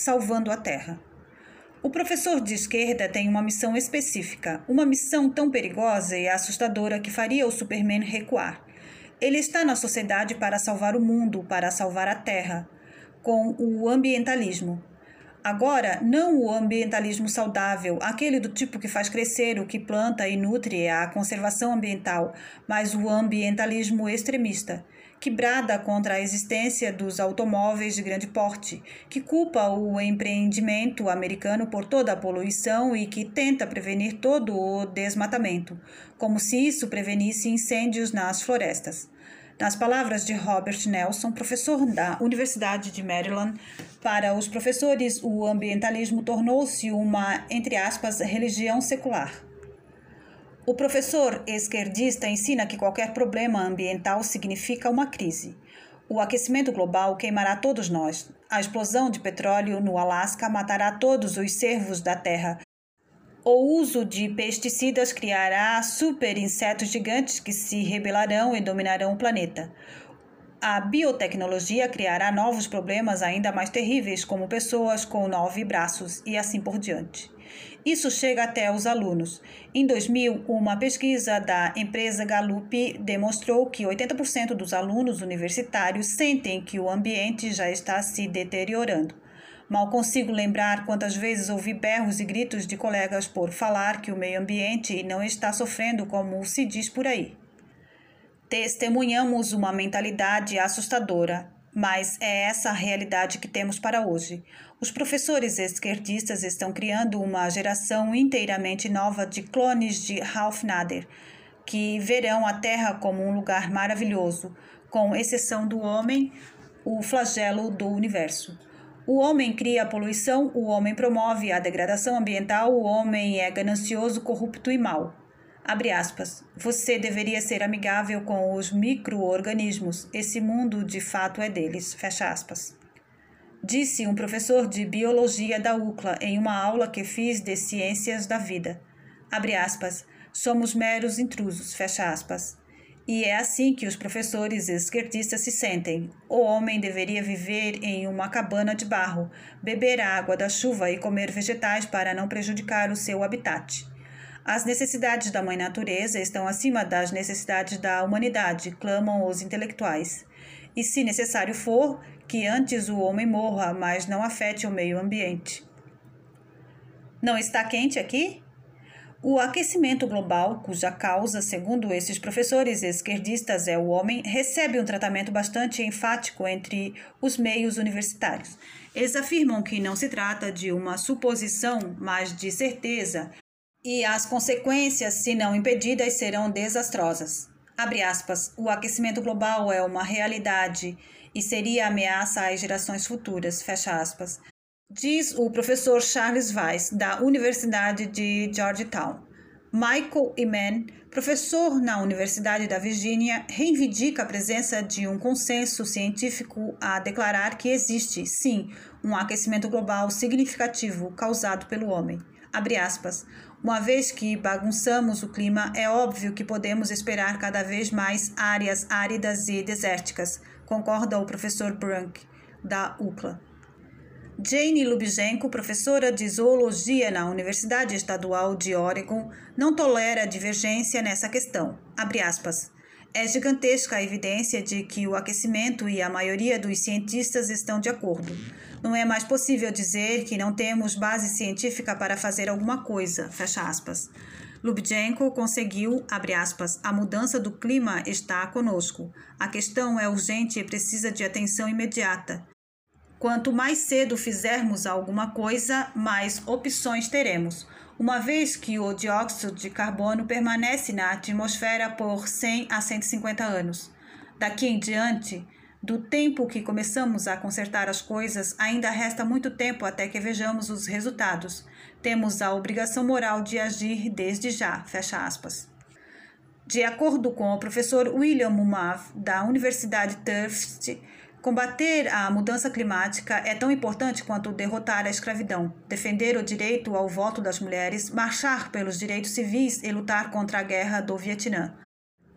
salvando a Terra. O professor de esquerda tem uma missão específica, uma missão tão perigosa e assustadora que faria o Superman recuar. Ele está na sociedade para salvar o mundo, para salvar a Terra, com o ambientalismo. Agora, não o ambientalismo saudável, aquele do tipo que faz crescer o que planta e nutre a conservação ambiental, mas o ambientalismo extremista, que brada contra a existência dos automóveis de grande porte, que culpa o empreendimento americano por toda a poluição e que tenta prevenir todo o desmatamento, como se isso prevenisse incêndios nas florestas. Nas palavras de Robert Nelson, professor da Universidade de Maryland, para os professores o ambientalismo tornou-se uma, entre aspas, religião secular. O professor esquerdista ensina que qualquer problema ambiental significa uma crise. O aquecimento global queimará todos nós. A explosão de petróleo no Alasca matará todos os cervos da Terra, o uso de pesticidas criará super insetos gigantes que se rebelarão e dominarão o planeta. A biotecnologia criará novos problemas ainda mais terríveis, como pessoas com nove braços e assim por diante. Isso chega até os alunos. Em 2000, uma pesquisa da empresa Gallup demonstrou que 80% dos alunos universitários sentem que o ambiente já está se deteriorando. Mal consigo lembrar quantas vezes ouvi berros e gritos de colegas por falar que o meio ambiente não está sofrendo como se diz por aí. Testemunhamos uma mentalidade assustadora, mas é essa a realidade que temos para hoje. Os professores esquerdistas estão criando uma geração inteiramente nova de clones de Ralph Nader, que verão a Terra como um lugar maravilhoso, com exceção do homem, o flagelo do universo. O homem cria a poluição, o homem promove a degradação ambiental, o homem é ganancioso, corrupto e mau. Abre aspas. Você deveria ser amigável com os micro-organismos. Esse mundo de fato é deles. Fecha aspas. Disse um professor de biologia da UCLA em uma aula que fiz de ciências da vida. Abre aspas. Somos meros intrusos. Fecha aspas. E é assim que os professores esquerdistas se sentem. O homem deveria viver em uma cabana de barro, beber água da chuva e comer vegetais para não prejudicar o seu habitat. As necessidades da mãe natureza estão acima das necessidades da humanidade, clamam os intelectuais. E, se necessário for, que antes o homem morra, mas não afete o meio ambiente. Não está quente aqui? O aquecimento global, cuja causa, segundo esses professores esquerdistas, é o homem, recebe um tratamento bastante enfático entre os meios universitários. Eles afirmam que não se trata de uma suposição, mas de certeza, e as consequências, se não impedidas, serão desastrosas. Aspas, o aquecimento global é uma realidade e seria ameaça às gerações futuras, fecha aspas. Diz o professor Charles Weiss, da Universidade de Georgetown. Michael Eman, professor na Universidade da Virgínia, reivindica a presença de um consenso científico a declarar que existe, sim, um aquecimento global significativo causado pelo homem. Abre aspas. Uma vez que bagunçamos o clima, é óbvio que podemos esperar cada vez mais áreas áridas e desérticas, concorda o professor Brunk, da UCLA. Jane Lubjenko, professora de zoologia na Universidade Estadual de Oregon, não tolera divergência nessa questão. É gigantesca a evidência de que o aquecimento e a maioria dos cientistas estão de acordo. Não é mais possível dizer que não temos base científica para fazer alguma coisa. Fecha aspas. Lubjenko conseguiu, abre aspas, a mudança do clima está conosco. A questão é urgente e precisa de atenção imediata. Quanto mais cedo fizermos alguma coisa, mais opções teremos, uma vez que o dióxido de carbono permanece na atmosfera por 100 a 150 anos. Daqui em diante, do tempo que começamos a consertar as coisas, ainda resta muito tempo até que vejamos os resultados. Temos a obrigação moral de agir desde já. Fecha aspas. De acordo com o professor William Mumav, da Universidade Tufts, Combater a mudança climática é tão importante quanto derrotar a escravidão, defender o direito ao voto das mulheres, marchar pelos direitos civis e lutar contra a guerra do Vietnã.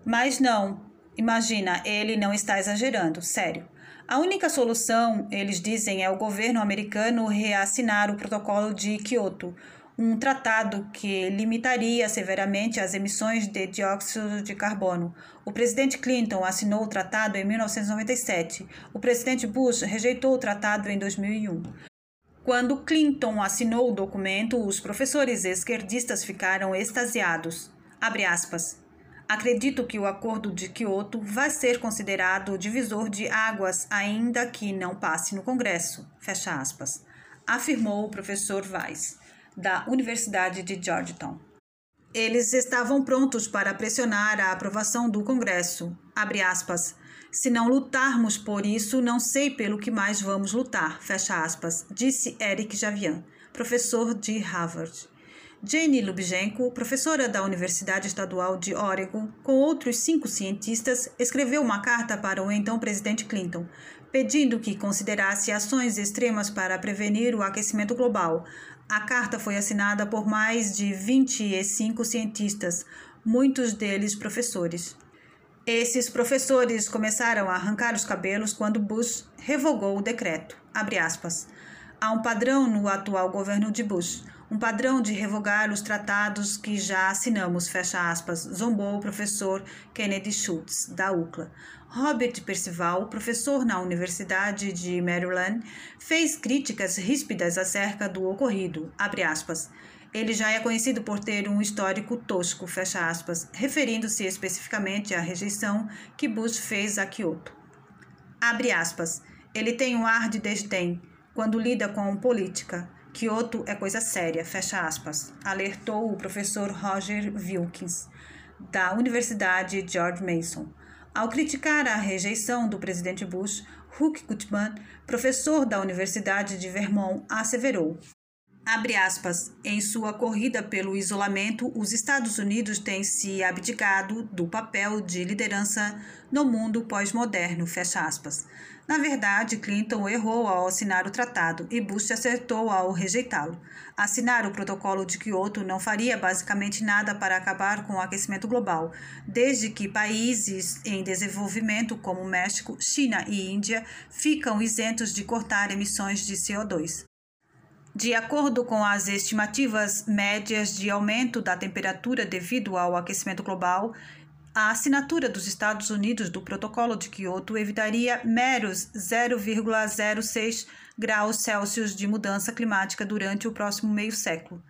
Mas não, imagina, ele não está exagerando, sério. A única solução, eles dizem, é o governo americano reassinar o Protocolo de Kyoto, um tratado que limitaria severamente as emissões de dióxido de carbono. O presidente Clinton assinou o tratado em 1997. O presidente Bush rejeitou o tratado em 2001. Quando Clinton assinou o documento, os professores esquerdistas ficaram extasiados. Acredito que o Acordo de Kyoto vai ser considerado divisor de águas, ainda que não passe no Congresso. Fecha aspas. Afirmou o professor Weiss da Universidade de Georgetown. Eles estavam prontos para pressionar a aprovação do Congresso. Aspas. Se não lutarmos por isso, não sei pelo que mais vamos lutar. Aspas, disse Eric Javian, professor de Harvard. Jane Lubjenko, professora da Universidade Estadual de Oregon, com outros cinco cientistas, escreveu uma carta para o então presidente Clinton, pedindo que considerasse ações extremas para prevenir o aquecimento global, a carta foi assinada por mais de 25 cientistas, muitos deles professores. Esses professores começaram a arrancar os cabelos quando Bush revogou o decreto. Há um padrão no atual governo de Bush, um padrão de revogar os tratados que já assinamos, fecha aspas, zombou o professor Kennedy Schultz, da UCLA. Robert Percival, professor na Universidade de Maryland, fez críticas ríspidas acerca do ocorrido. Ele já é conhecido por ter um histórico tosco, referindo-se especificamente à rejeição que Bush fez a Kyoto. Ele tem um ar de desdém quando lida com política. Kyoto é coisa séria, alertou o professor Roger Wilkins, da Universidade George Mason. Ao criticar a rejeição do presidente Bush, Huck Gutmann, professor da Universidade de Vermont, asseverou: Abre aspas, em sua corrida pelo isolamento, os Estados Unidos têm se abdicado do papel de liderança no mundo pós-moderno, fecha aspas. Na verdade, Clinton errou ao assinar o tratado e Bush acertou ao rejeitá-lo. Assinar o protocolo de Kyoto não faria basicamente nada para acabar com o aquecimento global, desde que países em desenvolvimento como México, China e Índia ficam isentos de cortar emissões de CO2. De acordo com as estimativas médias de aumento da temperatura devido ao aquecimento global, a assinatura dos Estados Unidos do Protocolo de Kyoto evitaria meros 0,06 graus Celsius de mudança climática durante o próximo meio século.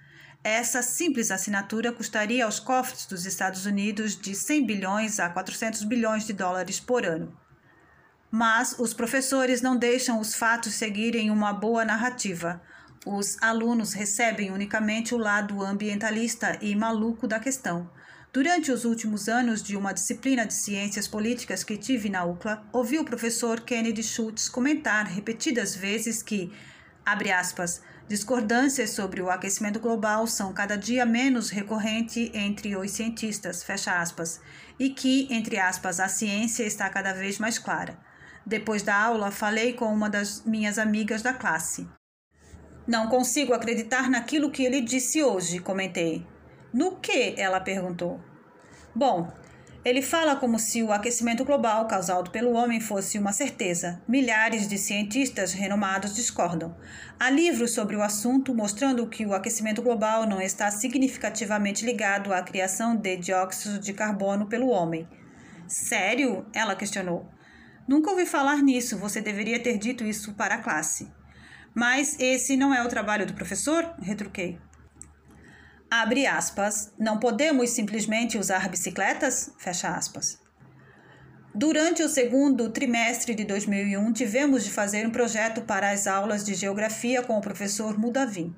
Essa simples assinatura custaria aos cofres dos Estados Unidos de 100 bilhões a 400 bilhões de dólares por ano. Mas os professores não deixam os fatos seguirem uma boa narrativa. Os alunos recebem unicamente o lado ambientalista e maluco da questão. Durante os últimos anos de uma disciplina de ciências políticas que tive na UCLA, ouvi o professor Kennedy Schultz comentar repetidas vezes que, abre aspas, discordâncias sobre o aquecimento global são cada dia menos recorrente entre os cientistas, fecha aspas, e que, entre aspas, a ciência está cada vez mais clara. Depois da aula, falei com uma das minhas amigas da classe. Não consigo acreditar naquilo que ele disse hoje, comentei. No que? ela perguntou. Bom, ele fala como se o aquecimento global causado pelo homem fosse uma certeza. Milhares de cientistas renomados discordam. Há livros sobre o assunto mostrando que o aquecimento global não está significativamente ligado à criação de dióxido de carbono pelo homem. Sério? Ela questionou. Nunca ouvi falar nisso, você deveria ter dito isso para a classe. Mas esse não é o trabalho do professor? retruquei. Abre aspas, não podemos simplesmente usar bicicletas? Fecha aspas. Durante o segundo trimestre de 2001, tivemos de fazer um projeto para as aulas de geografia com o professor Mudavim.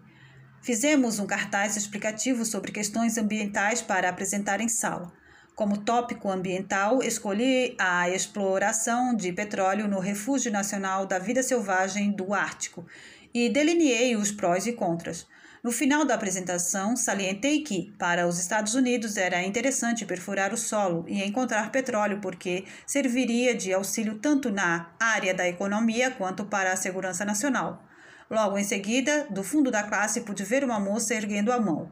Fizemos um cartaz explicativo sobre questões ambientais para apresentar em sala. Como tópico ambiental, escolhi a exploração de petróleo no Refúgio Nacional da Vida Selvagem do Ártico e delineei os prós e contras. No final da apresentação, salientei que, para os Estados Unidos, era interessante perfurar o solo e encontrar petróleo, porque serviria de auxílio tanto na área da economia quanto para a segurança nacional. Logo em seguida, do fundo da classe, pude ver uma moça erguendo a mão.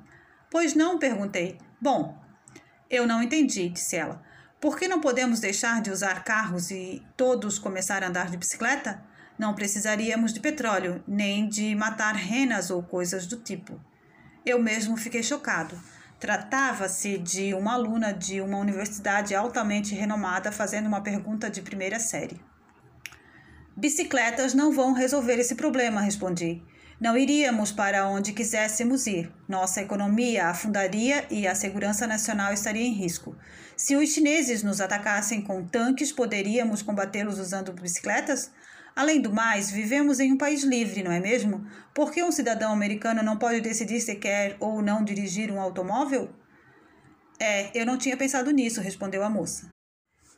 Pois não? perguntei. Bom, eu não entendi, disse ela. Por que não podemos deixar de usar carros e todos começar a andar de bicicleta? Não precisaríamos de petróleo, nem de matar renas ou coisas do tipo. Eu mesmo fiquei chocado. Tratava-se de uma aluna de uma universidade altamente renomada fazendo uma pergunta de primeira série. Bicicletas não vão resolver esse problema, respondi. Não iríamos para onde quiséssemos ir. Nossa economia afundaria e a segurança nacional estaria em risco. Se os chineses nos atacassem com tanques, poderíamos combatê-los usando bicicletas? Além do mais, vivemos em um país livre, não é mesmo? Por que um cidadão americano não pode decidir se quer ou não dirigir um automóvel? É, eu não tinha pensado nisso, respondeu a moça.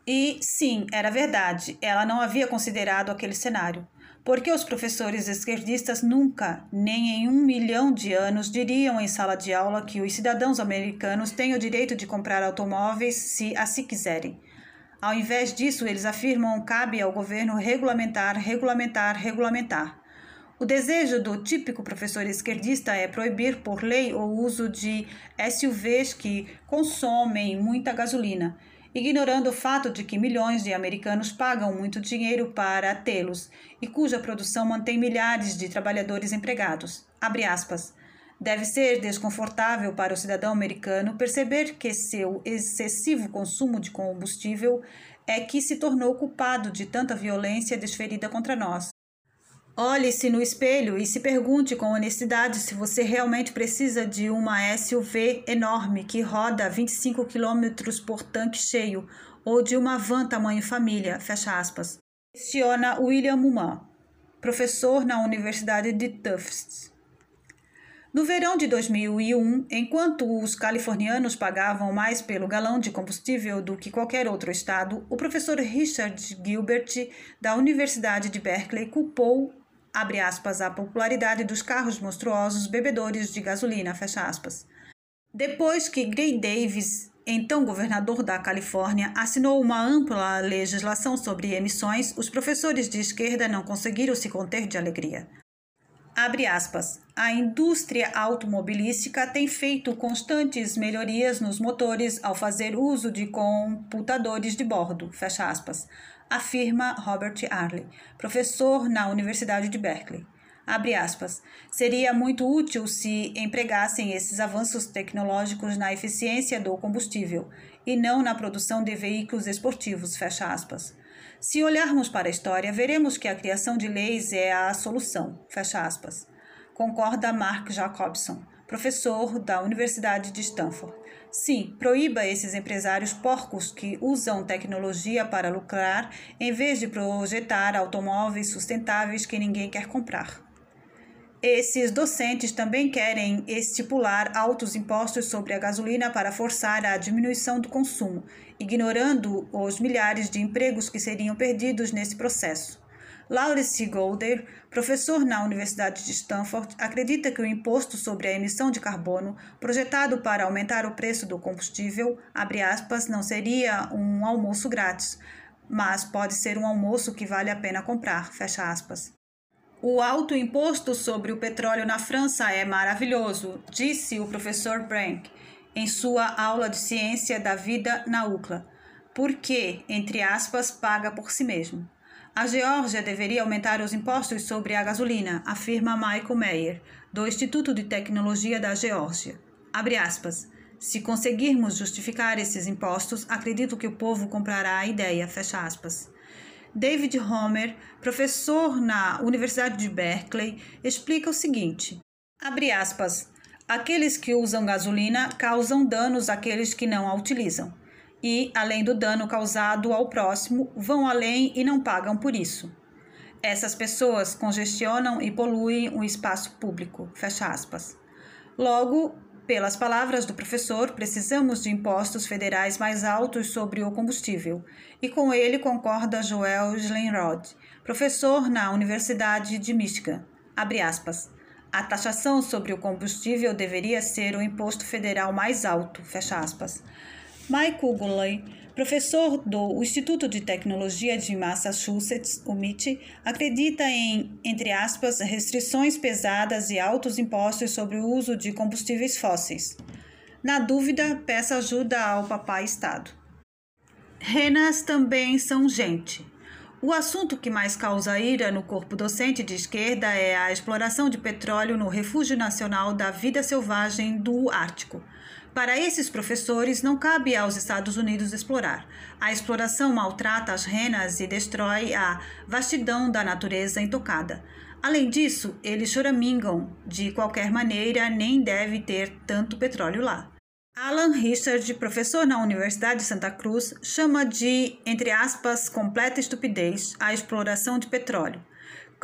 E sim, era verdade, ela não havia considerado aquele cenário. Porque os professores esquerdistas nunca, nem em um milhão de anos, diriam em sala de aula que os cidadãos americanos têm o direito de comprar automóveis se assim quiserem. Ao invés disso, eles afirmam cabe ao governo regulamentar, regulamentar, regulamentar. O desejo do típico professor esquerdista é proibir por lei o uso de SUVs que consomem muita gasolina ignorando o fato de que milhões de americanos pagam muito dinheiro para tê-los e cuja produção mantém milhares de trabalhadores empregados. Deve ser desconfortável para o cidadão americano perceber que seu excessivo consumo de combustível é que se tornou culpado de tanta violência desferida contra nós. Olhe-se no espelho e se pergunte com honestidade se você realmente precisa de uma SUV enorme que roda 25 km por tanque cheio ou de uma van tamanho família, fecha aspas. Questiona William Muman, professor na Universidade de Tufts. No verão de 2001, enquanto os californianos pagavam mais pelo galão de combustível do que qualquer outro estado, o professor Richard Gilbert, da Universidade de Berkeley, culpou abre aspas, a popularidade dos carros monstruosos bebedores de gasolina, fecha aspas. Depois que Gray Davis, então governador da Califórnia, assinou uma ampla legislação sobre emissões, os professores de esquerda não conseguiram se conter de alegria. Abre aspas. A indústria automobilística tem feito constantes melhorias nos motores ao fazer uso de computadores de bordo, fecha aspas afirma Robert Arley, professor na Universidade de Berkeley. Aspas. Seria muito útil se empregassem esses avanços tecnológicos na eficiência do combustível e não na produção de veículos esportivos. Se olharmos para a história, veremos que a criação de leis é a solução. Concorda Mark Jacobson, professor da Universidade de Stanford. Sim, proíba esses empresários porcos que usam tecnologia para lucrar em vez de projetar automóveis sustentáveis que ninguém quer comprar. Esses docentes também querem estipular altos impostos sobre a gasolina para forçar a diminuição do consumo, ignorando os milhares de empregos que seriam perdidos nesse processo. Lawrence Golder, professor na Universidade de Stanford, acredita que o imposto sobre a emissão de carbono, projetado para aumentar o preço do combustível, aspas, não seria um almoço grátis, mas pode ser um almoço que vale a pena comprar, O alto imposto sobre o petróleo na França é maravilhoso, disse o professor Brank em sua aula de ciência da vida na UCLA, porque, entre aspas, paga por si mesmo. A Geórgia deveria aumentar os impostos sobre a gasolina, afirma Michael Meyer, do Instituto de Tecnologia da Geórgia. Abre aspas. Se conseguirmos justificar esses impostos, acredito que o povo comprará a ideia. Fecha aspas. David Homer, professor na Universidade de Berkeley, explica o seguinte: abre aspas. Aqueles que usam gasolina causam danos àqueles que não a utilizam e, além do dano causado ao próximo, vão além e não pagam por isso. Essas pessoas congestionam e poluem o espaço público. Fecha aspas. Logo, pelas palavras do professor, precisamos de impostos federais mais altos sobre o combustível, e com ele concorda Joel Schlenrod, professor na Universidade de Michigan. Abre aspas. A taxação sobre o combustível deveria ser o imposto federal mais alto, fecha aspas. Michael Gulay, professor do Instituto de Tecnologia de Massachusetts, o MIT, acredita em, entre aspas, restrições pesadas e altos impostos sobre o uso de combustíveis fósseis. Na dúvida, peça ajuda ao Papai Estado. Renas também são gente. O assunto que mais causa ira no corpo docente de esquerda é a exploração de petróleo no Refúgio Nacional da Vida Selvagem do Ártico. Para esses professores, não cabe aos Estados Unidos explorar. A exploração maltrata as renas e destrói a vastidão da natureza intocada. Além disso, eles choramingam. De qualquer maneira, nem deve ter tanto petróleo lá. Alan Richard, professor na Universidade de Santa Cruz, chama de, entre aspas, completa estupidez a exploração de petróleo.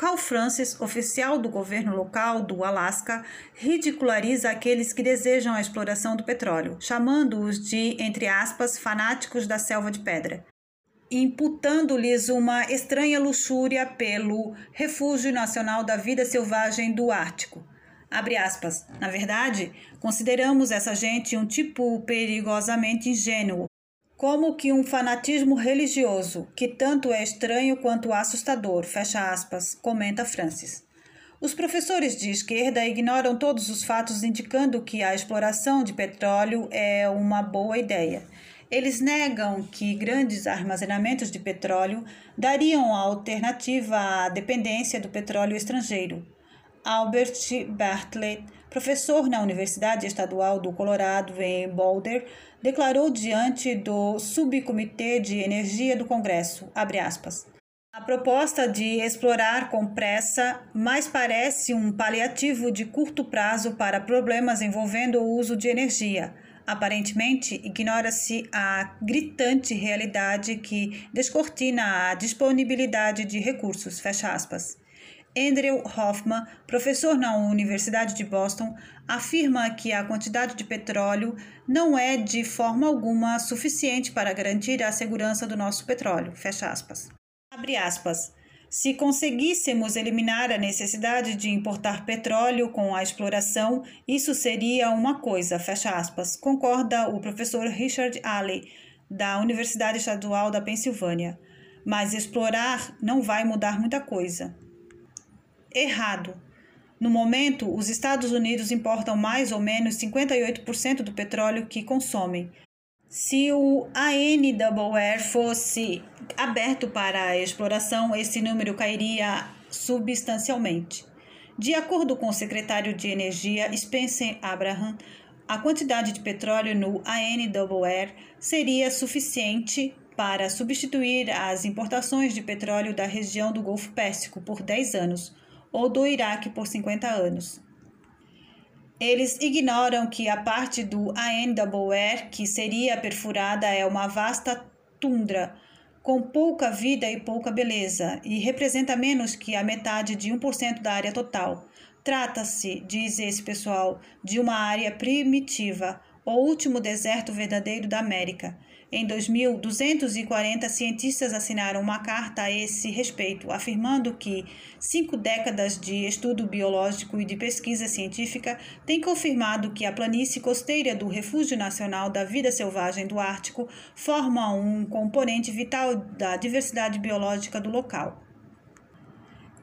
Carl Francis, oficial do governo local do Alasca, ridiculariza aqueles que desejam a exploração do petróleo, chamando-os de, entre aspas, fanáticos da selva de pedra, imputando-lhes uma estranha luxúria pelo Refúgio Nacional da Vida Selvagem do Ártico. Abre aspas. Na verdade, consideramos essa gente um tipo perigosamente ingênuo, como que um fanatismo religioso, que tanto é estranho quanto assustador, fecha aspas, comenta Francis. Os professores de esquerda ignoram todos os fatos indicando que a exploração de petróleo é uma boa ideia. Eles negam que grandes armazenamentos de petróleo dariam a alternativa à dependência do petróleo estrangeiro. Albert Bartlett, professor na Universidade Estadual do Colorado em Boulder, declarou diante do Subcomitê de Energia do Congresso, aspas, a proposta de explorar com pressa mais parece um paliativo de curto prazo para problemas envolvendo o uso de energia. Aparentemente, ignora-se a gritante realidade que descortina a disponibilidade de recursos. Fecha aspas. Andrew Hoffman, professor na Universidade de Boston, afirma que a quantidade de petróleo não é de forma alguma suficiente para garantir a segurança do nosso petróleo. Fecha aspas. Abre aspas. Se conseguíssemos eliminar a necessidade de importar petróleo com a exploração, isso seria uma coisa, fecha aspas, concorda o professor Richard Alley, da Universidade Estadual da Pensilvânia. Mas explorar não vai mudar muita coisa errado. No momento, os Estados Unidos importam mais ou menos 58% do petróleo que consomem. Se o ANWR fosse aberto para a exploração, esse número cairia substancialmente. De acordo com o secretário de Energia Spencer Abraham, a quantidade de petróleo no ANWR seria suficiente para substituir as importações de petróleo da região do Golfo Pérsico por 10 anos, ou do Iraque por 50 anos. Eles ignoram que a parte do ANWR que seria perfurada é uma vasta tundra com pouca vida e pouca beleza e representa menos que a metade de 1% da área total. Trata-se, diz esse pessoal, de uma área primitiva, o último deserto verdadeiro da América em 2000, 240 cientistas assinaram uma carta a esse respeito, afirmando que cinco décadas de estudo biológico e de pesquisa científica têm confirmado que a planície costeira do Refúgio Nacional da Vida Selvagem do Ártico forma um componente vital da diversidade biológica do local.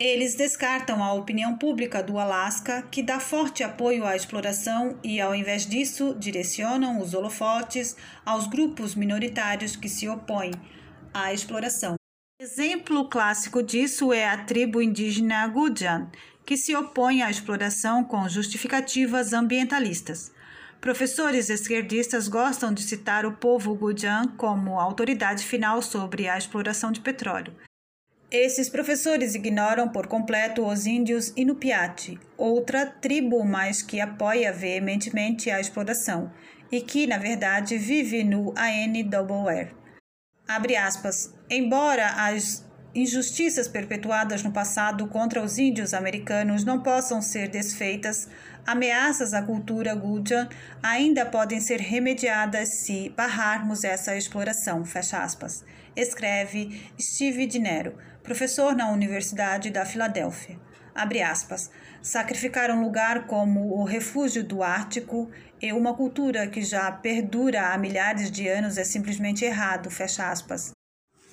Eles descartam a opinião pública do Alasca, que dá forte apoio à exploração e, ao invés disso, direcionam os holofotes aos grupos minoritários que se opõem à exploração. Exemplo clássico disso é a tribo indígena Gujan, que se opõe à exploração com justificativas ambientalistas. Professores esquerdistas gostam de citar o povo Gujan como autoridade final sobre a exploração de petróleo. Esses professores ignoram por completo os índios Inupiat, outra tribo mais que apoia veementemente a exploração e que, na verdade, vive no ANWR. Abre aspas. Embora as injustiças perpetuadas no passado contra os índios americanos não possam ser desfeitas, ameaças à cultura Gujan ainda podem ser remediadas se barrarmos essa exploração. Fecha aspas. Escreve Steve Dinero professor na Universidade da Filadélfia. Abre aspas. Sacrificar um lugar como o refúgio do Ártico e uma cultura que já perdura há milhares de anos é simplesmente errado. Fecha aspas.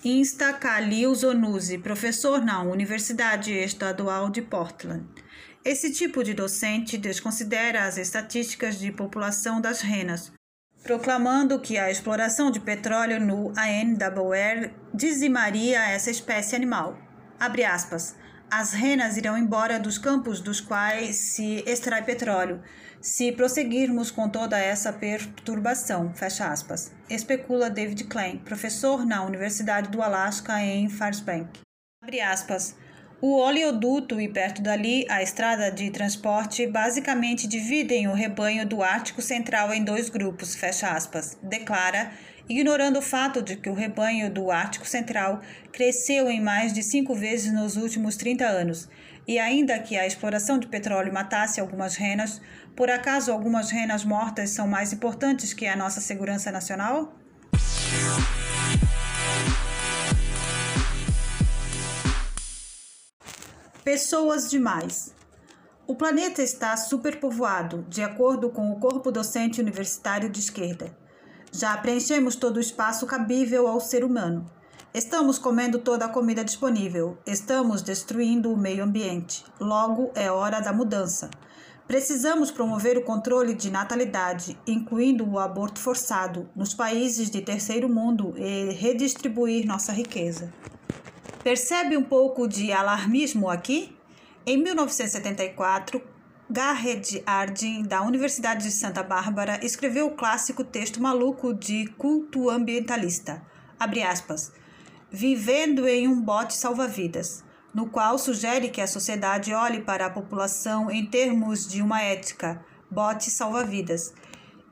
Insta Khalil Zonuzzi, professor na Universidade Estadual de Portland. Esse tipo de docente desconsidera as estatísticas de população das renas, proclamando que a exploração de petróleo no ANWR dizimaria essa espécie animal. Abre aspas. As renas irão embora dos campos dos quais se extrai petróleo, se prosseguirmos com toda essa perturbação, fecha aspas. Especula David Klein, professor na Universidade do Alasca em Fairbanks. Abre aspas. O oleoduto e perto dali a estrada de transporte basicamente dividem o rebanho do Ártico Central em dois grupos, fecha aspas, declara, ignorando o fato de que o rebanho do Ártico Central cresceu em mais de cinco vezes nos últimos 30 anos. E ainda que a exploração de petróleo matasse algumas renas, por acaso algumas renas mortas são mais importantes que a nossa segurança nacional? Pessoas demais. O planeta está superpovoado, de acordo com o corpo docente universitário de esquerda. Já preenchemos todo o espaço cabível ao ser humano. Estamos comendo toda a comida disponível. Estamos destruindo o meio ambiente. Logo é hora da mudança. Precisamos promover o controle de natalidade, incluindo o aborto forçado, nos países de terceiro mundo e redistribuir nossa riqueza. Percebe um pouco de alarmismo aqui? Em 1974, Garrett Hardin, da Universidade de Santa Bárbara, escreveu o clássico texto maluco de culto ambientalista, aspas, Vivendo em um bote salva-vidas, no qual sugere que a sociedade olhe para a população em termos de uma ética, bote salva-vidas,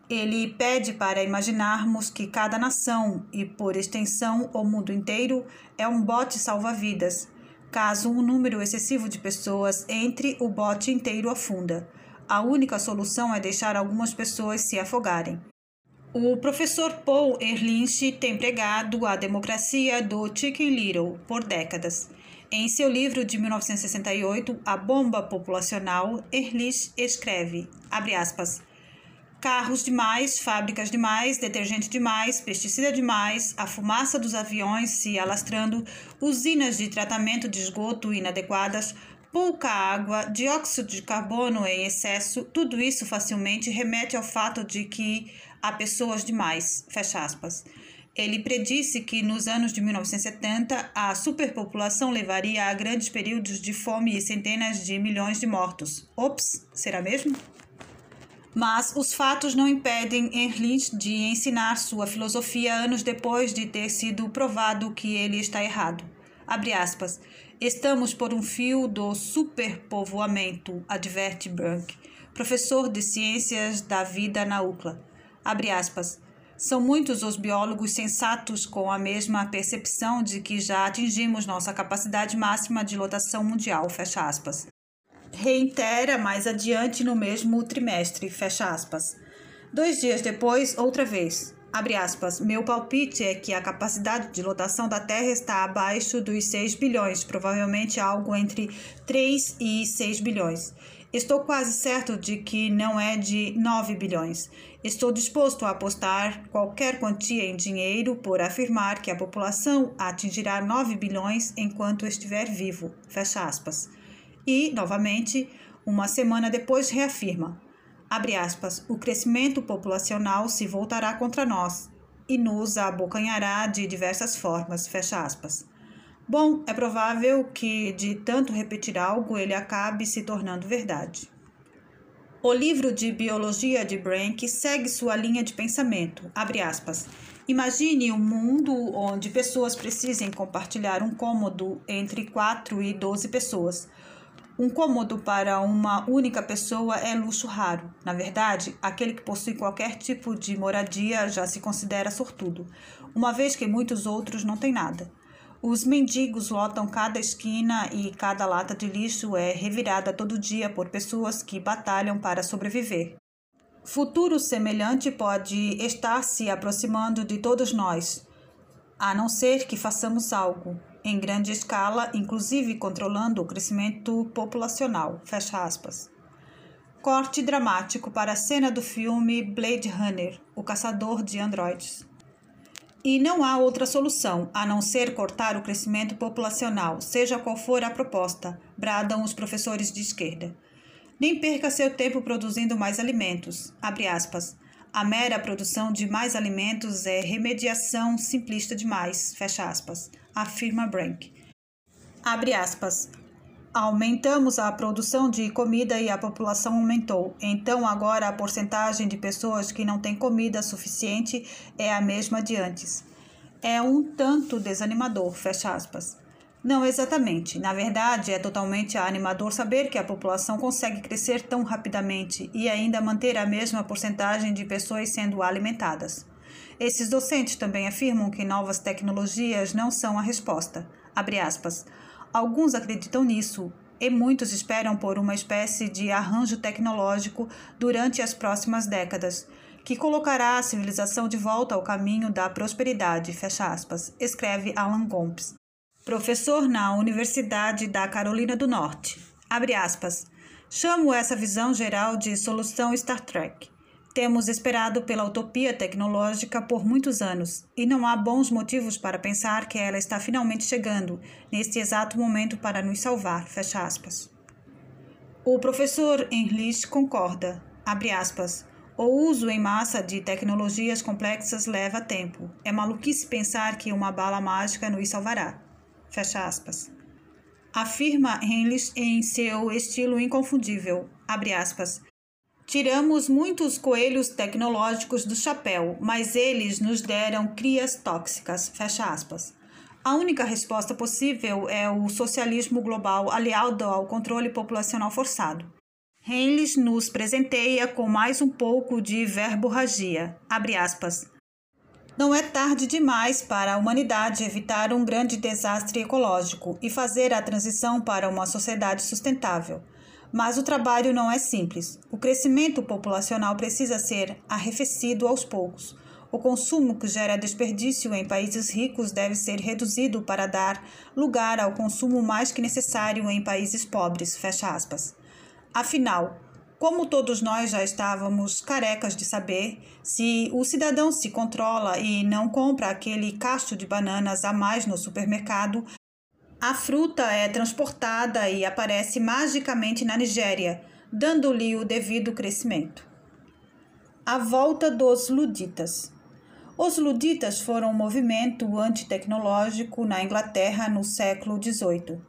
ele pede para imaginarmos que cada nação, e por extensão o mundo inteiro, é um bote salva-vidas, caso um número excessivo de pessoas entre, o bote inteiro afunda. A única solução é deixar algumas pessoas se afogarem. O professor Paul Ehrlich tem pregado a democracia do Chicken Little por décadas. Em seu livro de 1968, A Bomba Populacional, Ehrlich escreve, abre aspas, carros demais, fábricas demais, detergente demais, pesticida demais, a fumaça dos aviões se alastrando, usinas de tratamento de esgoto inadequadas, pouca água, dióxido de carbono em excesso, tudo isso facilmente remete ao fato de que há pessoas demais. Fecha aspas. Ele predisse que nos anos de 1970 a superpopulação levaria a grandes períodos de fome e centenas de milhões de mortos. Ops, será mesmo? Mas os fatos não impedem Ehrlich de ensinar sua filosofia anos depois de ter sido provado que ele está errado. Aspas. Estamos por um fio do superpovoamento, adverte Brunk, professor de ciências da vida na UCLA. Aspas. São muitos os biólogos sensatos com a mesma percepção de que já atingimos nossa capacidade máxima de lotação mundial, fecha aspas reitera mais adiante no mesmo trimestre, fecha aspas. Dois dias depois, outra vez, abre aspas, meu palpite é que a capacidade de lotação da Terra está abaixo dos 6 bilhões, provavelmente algo entre 3 e 6 bilhões. Estou quase certo de que não é de 9 bilhões. Estou disposto a apostar qualquer quantia em dinheiro por afirmar que a população atingirá 9 bilhões enquanto estiver vivo. Fecha aspas. E, novamente, uma semana depois reafirma, abre aspas, o crescimento populacional se voltará contra nós e nos abocanhará de diversas formas, fecha aspas. Bom, é provável que de tanto repetir algo ele acabe se tornando verdade. O livro de biologia de Brank segue sua linha de pensamento. Abre aspas. Imagine um mundo onde pessoas precisem compartilhar um cômodo entre 4 e 12 pessoas. Um cômodo para uma única pessoa é luxo raro. Na verdade, aquele que possui qualquer tipo de moradia já se considera sortudo, uma vez que muitos outros não têm nada. Os mendigos lotam cada esquina e cada lata de lixo é revirada todo dia por pessoas que batalham para sobreviver. Futuro semelhante pode estar se aproximando de todos nós, a não ser que façamos algo em grande escala, inclusive controlando o crescimento populacional. Fecha aspas. Corte dramático para a cena do filme Blade Runner, o caçador de androides. E não há outra solução a não ser cortar o crescimento populacional, seja qual for a proposta, bradam os professores de esquerda. Nem perca seu tempo produzindo mais alimentos. Abre aspas. A mera produção de mais alimentos é remediação simplista demais, fecha aspas, afirma Brank. Abre aspas. Aumentamos a produção de comida e a população aumentou. Então, agora a porcentagem de pessoas que não têm comida suficiente é a mesma de antes. É um tanto desanimador, fecha aspas. Não exatamente. Na verdade, é totalmente animador saber que a população consegue crescer tão rapidamente e ainda manter a mesma porcentagem de pessoas sendo alimentadas. Esses docentes também afirmam que novas tecnologias não são a resposta. Alguns acreditam nisso e muitos esperam por uma espécie de arranjo tecnológico durante as próximas décadas, que colocará a civilização de volta ao caminho da prosperidade, escreve Alan Gomes professor na Universidade da Carolina do Norte. Abre aspas. Chamo essa visão geral de solução Star Trek. Temos esperado pela utopia tecnológica por muitos anos e não há bons motivos para pensar que ela está finalmente chegando neste exato momento para nos salvar. Fecha aspas. O professor English concorda. Abre aspas. O uso em massa de tecnologias complexas leva tempo. É maluquice pensar que uma bala mágica nos salvará fecha aspas. Afirma Henlich em seu estilo inconfundível, abre aspas. Tiramos muitos coelhos tecnológicos do chapéu, mas eles nos deram crias tóxicas, fecha aspas. A única resposta possível é o socialismo global aliado ao controle populacional forçado. Henlich nos presenteia com mais um pouco de verborragia, abre aspas, não é tarde demais para a humanidade evitar um grande desastre ecológico e fazer a transição para uma sociedade sustentável. Mas o trabalho não é simples. O crescimento populacional precisa ser arrefecido aos poucos. O consumo que gera desperdício em países ricos deve ser reduzido para dar lugar ao consumo mais que necessário em países pobres. Fecha aspas. Afinal, como todos nós já estávamos carecas de saber, se o cidadão se controla e não compra aquele cacho de bananas a mais no supermercado, a fruta é transportada e aparece magicamente na Nigéria, dando-lhe o devido crescimento. A volta dos luditas. Os luditas foram um movimento antitecnológico na Inglaterra no século XVIII,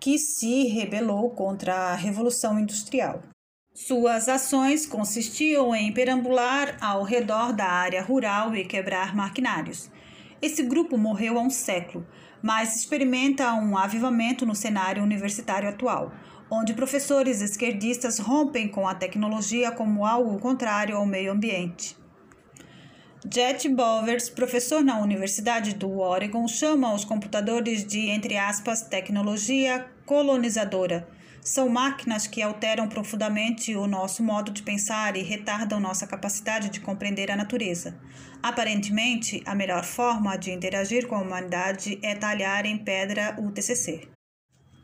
que se rebelou contra a Revolução Industrial. Suas ações consistiam em perambular ao redor da área rural e quebrar maquinários. Esse grupo morreu há um século, mas experimenta um avivamento no cenário universitário atual, onde professores esquerdistas rompem com a tecnologia como algo contrário ao meio ambiente. Jet Bowers, professor na Universidade do Oregon, chama os computadores de, entre aspas, tecnologia colonizadora são máquinas que alteram profundamente o nosso modo de pensar e retardam nossa capacidade de compreender a natureza. Aparentemente, a melhor forma de interagir com a humanidade é talhar em pedra o TCC.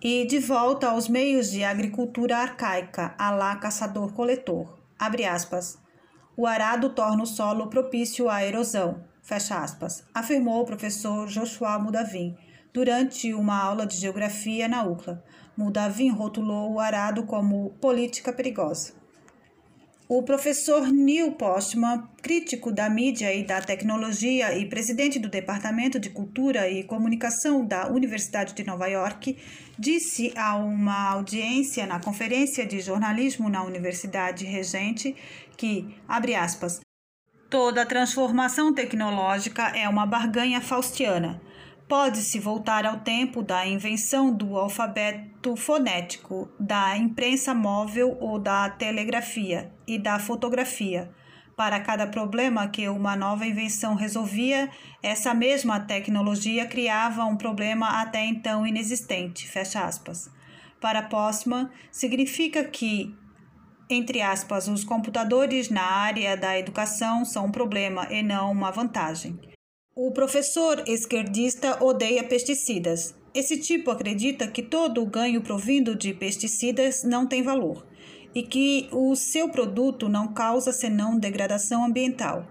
E de volta aos meios de agricultura arcaica, a lá caçador-coletor. Abre aspas. O arado torna o solo propício à erosão, fecha aspas, afirmou o professor Joshua Mudavim durante uma aula de geografia na UCLA. Mudavim rotulou o arado como política perigosa. O professor Neil Postman, crítico da mídia e da tecnologia e presidente do Departamento de Cultura e Comunicação da Universidade de Nova York, disse a uma audiência na Conferência de Jornalismo na Universidade Regente que, abre aspas, toda transformação tecnológica é uma barganha faustiana. Pode-se voltar ao tempo da invenção do alfabeto fonético, da imprensa móvel ou da telegrafia e da fotografia. Para cada problema que uma nova invenção resolvia, essa mesma tecnologia criava um problema até então inexistente. Fecha aspas. Para Postman, significa que, entre aspas, os computadores na área da educação são um problema e não uma vantagem. O professor esquerdista odeia pesticidas. Esse tipo acredita que todo o ganho provindo de pesticidas não tem valor e que o seu produto não causa senão degradação ambiental.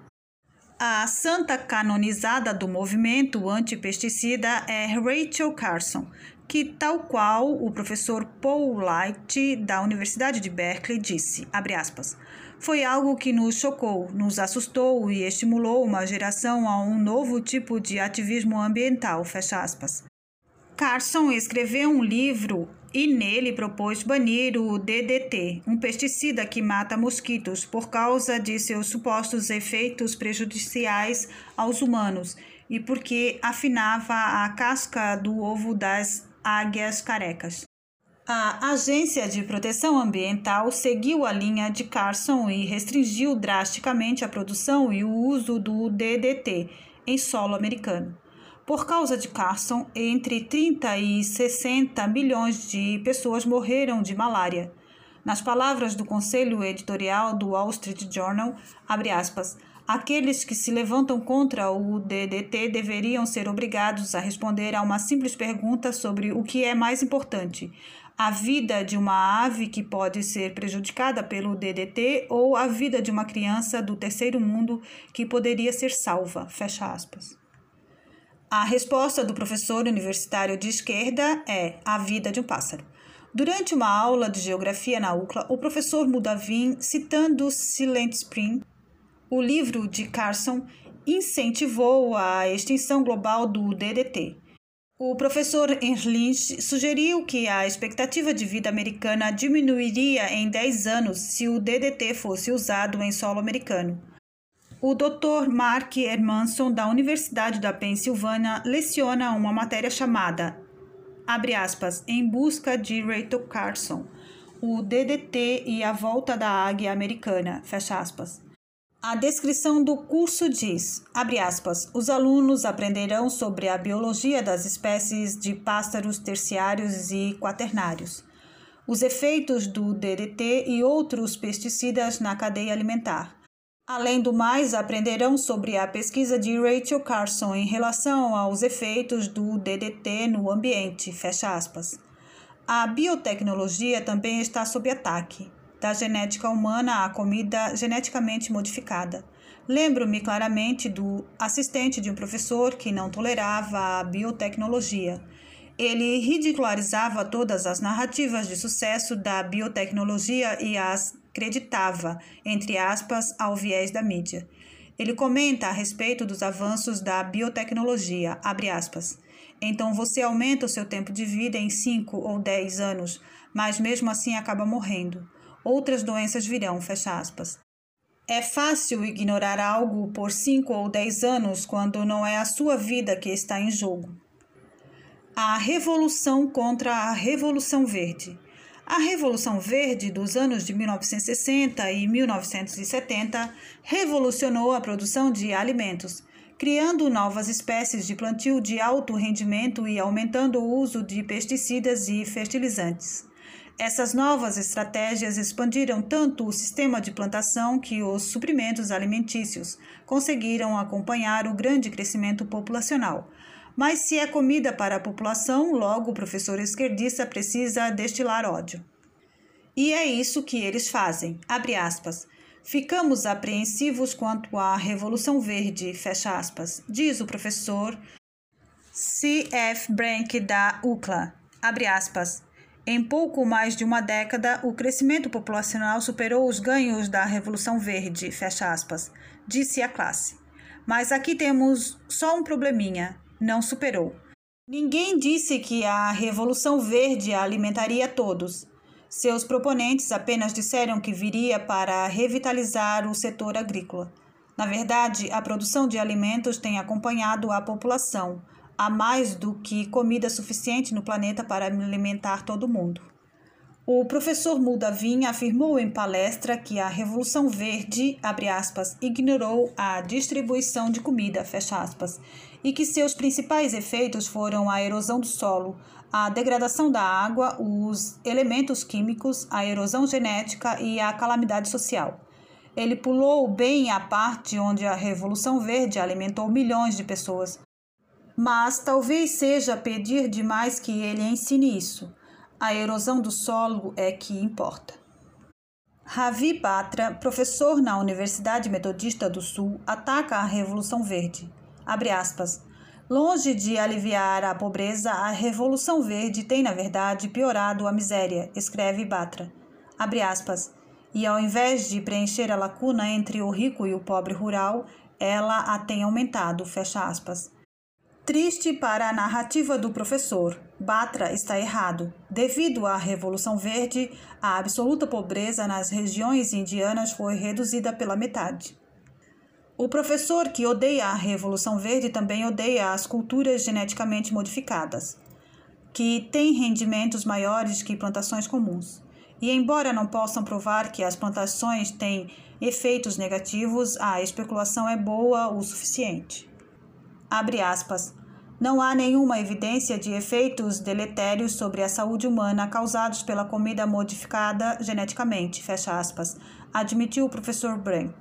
A santa canonizada do movimento antipesticida é Rachel Carson, que, tal qual o professor Paul Light da Universidade de Berkeley disse, aspas, Foi algo que nos chocou, nos assustou e estimulou uma geração a um novo tipo de ativismo ambiental. Carson escreveu um livro e nele propôs banir o DDT, um pesticida que mata mosquitos, por causa de seus supostos efeitos prejudiciais aos humanos e porque afinava a casca do ovo das águias carecas. A Agência de Proteção Ambiental seguiu a linha de Carson e restringiu drasticamente a produção e o uso do DDT em solo americano. Por causa de Carson, entre 30 e 60 milhões de pessoas morreram de malária. Nas palavras do conselho editorial do Wall Street Journal, aspas, aqueles que se levantam contra o DDT deveriam ser obrigados a responder a uma simples pergunta sobre o que é mais importante: a vida de uma ave que pode ser prejudicada pelo DDT ou a vida de uma criança do terceiro mundo que poderia ser salva. Fecha aspas. A resposta do professor universitário de esquerda é a vida de um pássaro. Durante uma aula de geografia na UCLA, o professor Mudavin, citando Silent Spring, o livro de Carson, incentivou a extinção global do DDT. O professor Erlich sugeriu que a expectativa de vida americana diminuiria em 10 anos se o DDT fosse usado em solo americano. O Dr. Mark Hermanson, da Universidade da Pensilvânia, leciona uma matéria chamada, abre aspas, Em Busca de Rachel Carson, o DDT e a Volta da Águia Americana, fecha aspas. A descrição do curso diz, aspas, os alunos aprenderão sobre a biologia das espécies de pássaros terciários e quaternários, os efeitos do DDT e outros pesticidas na cadeia alimentar, Além do mais, aprenderão sobre a pesquisa de Rachel Carson em relação aos efeitos do DDT no ambiente. Fecha aspas. A biotecnologia também está sob ataque, da genética humana à comida geneticamente modificada. Lembro-me claramente do assistente de um professor que não tolerava a biotecnologia. Ele ridicularizava todas as narrativas de sucesso da biotecnologia e as acreditava, entre aspas, ao viés da mídia. Ele comenta a respeito dos avanços da biotecnologia, abre aspas. Então você aumenta o seu tempo de vida em 5 ou 10 anos, mas mesmo assim acaba morrendo. Outras doenças virão, fecha aspas. É fácil ignorar algo por 5 ou 10 anos quando não é a sua vida que está em jogo. A revolução contra a Revolução Verde. A Revolução Verde dos anos de 1960 e 1970 revolucionou a produção de alimentos, criando novas espécies de plantio de alto rendimento e aumentando o uso de pesticidas e fertilizantes. Essas novas estratégias expandiram tanto o sistema de plantação que os suprimentos alimentícios conseguiram acompanhar o grande crescimento populacional mas se é comida para a população, logo o professor esquerdista precisa destilar ódio. E é isso que eles fazem. Abre aspas. Ficamos apreensivos quanto à Revolução Verde, fecha aspas, diz o professor C.F. Brank da UCLA. Abre aspas. Em pouco mais de uma década, o crescimento populacional superou os ganhos da Revolução Verde, fecha aspas, disse a classe. Mas aqui temos só um probleminha não superou. Ninguém disse que a Revolução Verde alimentaria todos. Seus proponentes apenas disseram que viria para revitalizar o setor agrícola. Na verdade, a produção de alimentos tem acompanhado a população. Há mais do que comida suficiente no planeta para alimentar todo mundo. O professor Muldavin afirmou em palestra que a Revolução Verde, aspas, ignorou a distribuição de comida, aspas, e que seus principais efeitos foram a erosão do solo, a degradação da água, os elementos químicos, a erosão genética e a calamidade social. Ele pulou bem a parte onde a Revolução Verde alimentou milhões de pessoas. Mas talvez seja pedir demais que ele ensine isso. A erosão do solo é que importa. Ravi Patra, professor na Universidade Metodista do Sul, ataca a Revolução Verde. Abre aspas. Longe de aliviar a pobreza, a Revolução Verde tem, na verdade, piorado a miséria, escreve Batra. Abre aspas. e ao invés de preencher a lacuna entre o rico e o pobre rural, ela a tem aumentado, fecha aspas. Triste para a narrativa do professor, Batra está errado. Devido à Revolução Verde, a absoluta pobreza nas regiões indianas foi reduzida pela metade. O professor que odeia a Revolução Verde também odeia as culturas geneticamente modificadas, que têm rendimentos maiores que plantações comuns. E embora não possam provar que as plantações têm efeitos negativos, a especulação é boa o suficiente. Abre aspas. Não há nenhuma evidência de efeitos deletérios sobre a saúde humana causados pela comida modificada geneticamente, fecha aspas, admitiu o professor Brank.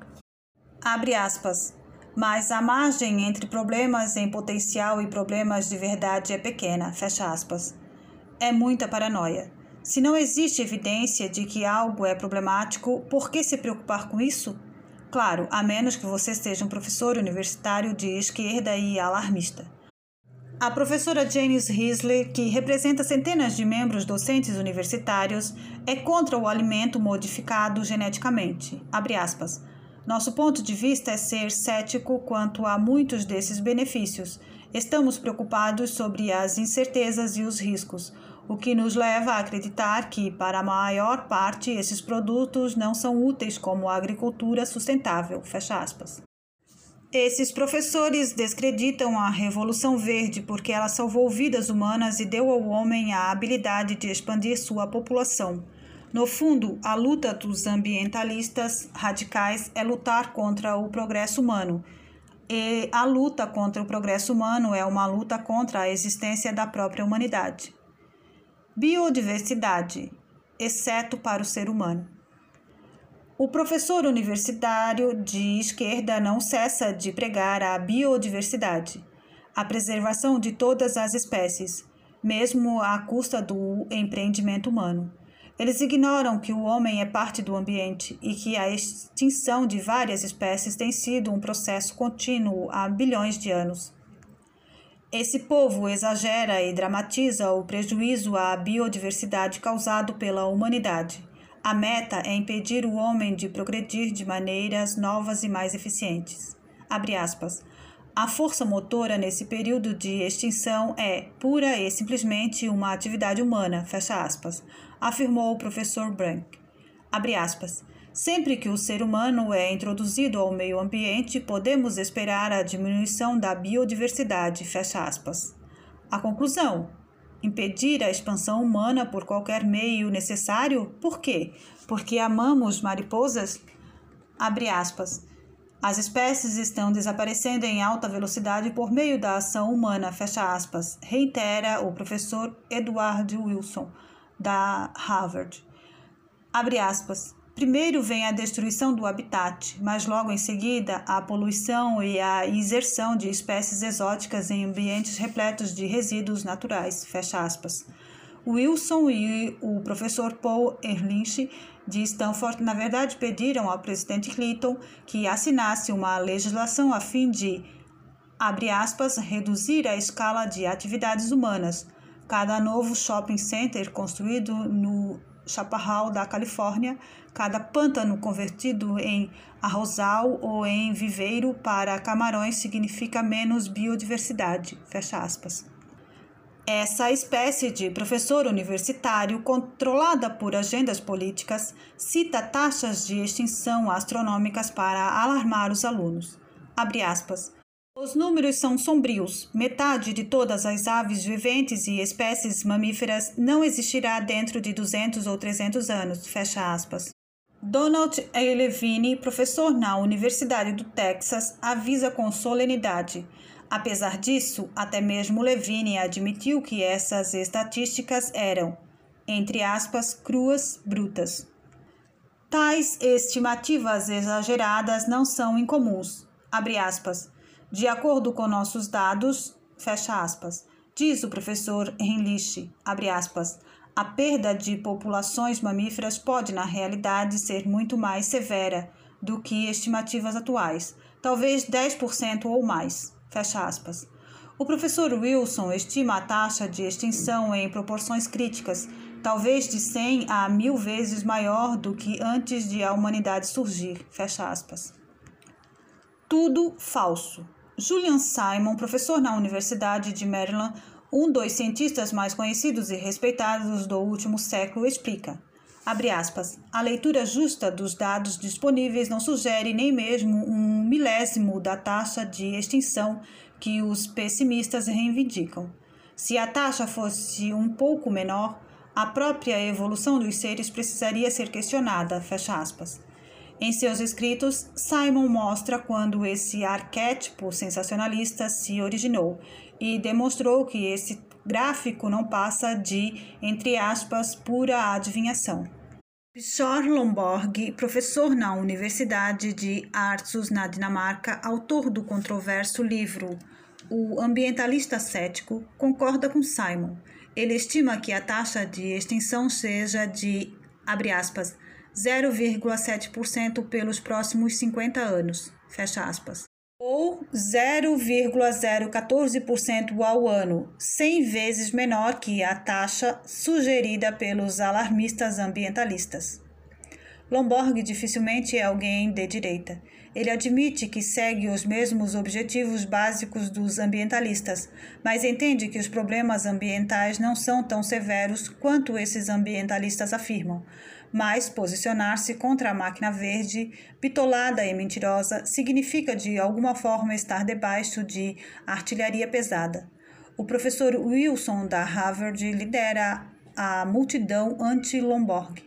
Abre aspas. Mas a margem entre problemas em potencial e problemas de verdade é pequena, fecha aspas. É muita paranoia. Se não existe evidência de que algo é problemático, por que se preocupar com isso? Claro, a menos que você seja um professor universitário de esquerda e alarmista. A professora Janice Risley, que representa centenas de membros docentes universitários, é contra o alimento modificado geneticamente. Nosso ponto de vista é ser cético quanto a muitos desses benefícios. Estamos preocupados sobre as incertezas e os riscos o que nos leva a acreditar que, para a maior parte, esses produtos não são úteis como agricultura sustentável. Fecha aspas. Esses professores descreditam a Revolução Verde porque ela salvou vidas humanas e deu ao homem a habilidade de expandir sua população. No fundo, a luta dos ambientalistas radicais é lutar contra o progresso humano. E a luta contra o progresso humano é uma luta contra a existência da própria humanidade. Biodiversidade, exceto para o ser humano. O professor universitário de esquerda não cessa de pregar a biodiversidade, a preservação de todas as espécies, mesmo à custa do empreendimento humano. Eles ignoram que o homem é parte do ambiente e que a extinção de várias espécies tem sido um processo contínuo há bilhões de anos. Esse povo exagera e dramatiza o prejuízo à biodiversidade causado pela humanidade. A meta é impedir o homem de progredir de maneiras novas e mais eficientes. A força motora nesse período de extinção é pura e simplesmente uma atividade humana, fecha aspas, afirmou o professor Brank. Abre aspas. Sempre que o ser humano é introduzido ao meio ambiente, podemos esperar a diminuição da biodiversidade. Fecha aspas. A conclusão: impedir a expansão humana por qualquer meio necessário? Por quê? Porque amamos mariposas? Abre aspas. As espécies estão desaparecendo em alta velocidade por meio da ação humana, fecha aspas, reitera o professor Edward Wilson, da Harvard. Abre aspas. Primeiro vem a destruição do habitat, mas logo em seguida a poluição e a inserção de espécies exóticas em ambientes repletos de resíduos naturais. Fecha aspas. Wilson e o professor Paul Ehrlich de Stanford, na verdade, pediram ao presidente Clinton que assinasse uma legislação a fim de, abre aspas, reduzir a escala de atividades humanas. Cada novo shopping center construído no chaparral da Califórnia, cada pântano convertido em arrozal ou em viveiro para camarões significa menos biodiversidade. Fecha aspas. Essa espécie de professor universitário, controlada por agendas políticas, cita taxas de extinção astronômicas para alarmar os alunos. Abre aspas. Os números são sombrios. Metade de todas as aves viventes e espécies mamíferas não existirá dentro de 200 ou 300 anos. Fecha aspas. Donald A. Levine, professor na Universidade do Texas, avisa com solenidade. Apesar disso, até mesmo Levine admitiu que essas estatísticas eram, entre aspas, cruas, brutas. Tais estimativas exageradas não são incomuns. Abre aspas. De acordo com nossos dados, fecha aspas, diz o professor Henlich, abre aspas, a perda de populações mamíferas pode, na realidade, ser muito mais severa do que estimativas atuais, talvez 10% ou mais, fecha aspas. O professor Wilson estima a taxa de extinção em proporções críticas, talvez de 100 a mil vezes maior do que antes de a humanidade surgir. Fecha aspas. Tudo falso. Julian Simon, professor na Universidade de Maryland, um dos cientistas mais conhecidos e respeitados do último século, explica. Aspas. A leitura justa dos dados disponíveis não sugere nem mesmo um milésimo da taxa de extinção que os pessimistas reivindicam. Se a taxa fosse um pouco menor, a própria evolução dos seres precisaria ser questionada. Fecha aspas. Em seus escritos, Simon mostra quando esse arquétipo sensacionalista se originou e demonstrou que esse gráfico não passa de, entre aspas, pura adivinhação. Bjorn Lomborg, professor na Universidade de Aarhus, na Dinamarca, autor do controverso livro O Ambientalista Cético, concorda com Simon. Ele estima que a taxa de extinção seja de, abre aspas, 0,7% pelos próximos 50 anos, fecha aspas ou 0,014% ao ano, 100 vezes menor que a taxa sugerida pelos alarmistas ambientalistas. Lomborg dificilmente é alguém de direita. Ele admite que segue os mesmos objetivos básicos dos ambientalistas, mas entende que os problemas ambientais não são tão severos quanto esses ambientalistas afirmam mas posicionar-se contra a máquina verde, bitolada e mentirosa, significa de alguma forma estar debaixo de artilharia pesada. O professor Wilson da Harvard lidera a multidão anti-Lomborg.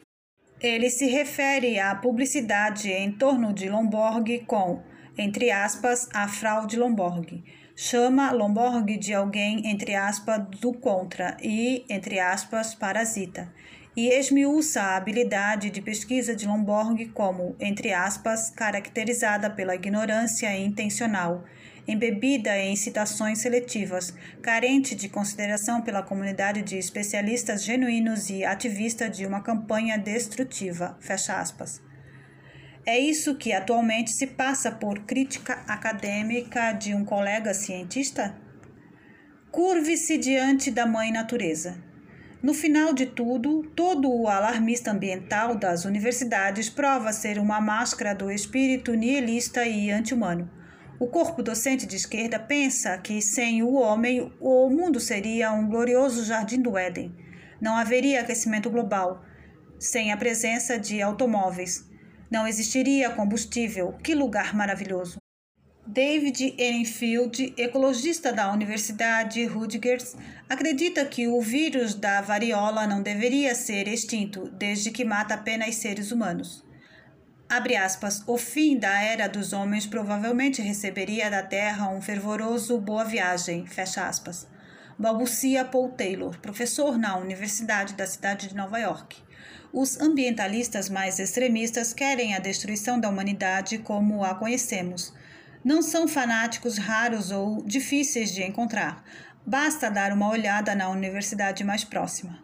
Ele se refere à publicidade em torno de Lomborg com, entre aspas, a fraude Lomborg. Chama Lomborg de alguém, entre aspas, do contra e, entre aspas, parasita e esmiuça a habilidade de pesquisa de Lomborg como, entre aspas, caracterizada pela ignorância intencional, embebida em citações seletivas, carente de consideração pela comunidade de especialistas genuínos e ativista de uma campanha destrutiva. Fecha aspas. É isso que atualmente se passa por crítica acadêmica de um colega cientista? Curve-se diante da mãe natureza. No final de tudo, todo o alarmista ambiental das universidades prova ser uma máscara do espírito nihilista e anti-humano. O corpo docente de esquerda pensa que sem o homem o mundo seria um glorioso jardim do Éden. Não haveria aquecimento global sem a presença de automóveis. Não existiria combustível. Que lugar maravilhoso! David Enfield, ecologista da Universidade Rutgers, acredita que o vírus da variola não deveria ser extinto, desde que mata apenas seres humanos. Aspas, o fim da era dos homens provavelmente receberia da Terra um fervoroso boa viagem, fecha aspas. Balbucia Paul Taylor, professor na Universidade da cidade de Nova York. Os ambientalistas mais extremistas querem a destruição da humanidade como a conhecemos não são fanáticos raros ou difíceis de encontrar. Basta dar uma olhada na universidade mais próxima.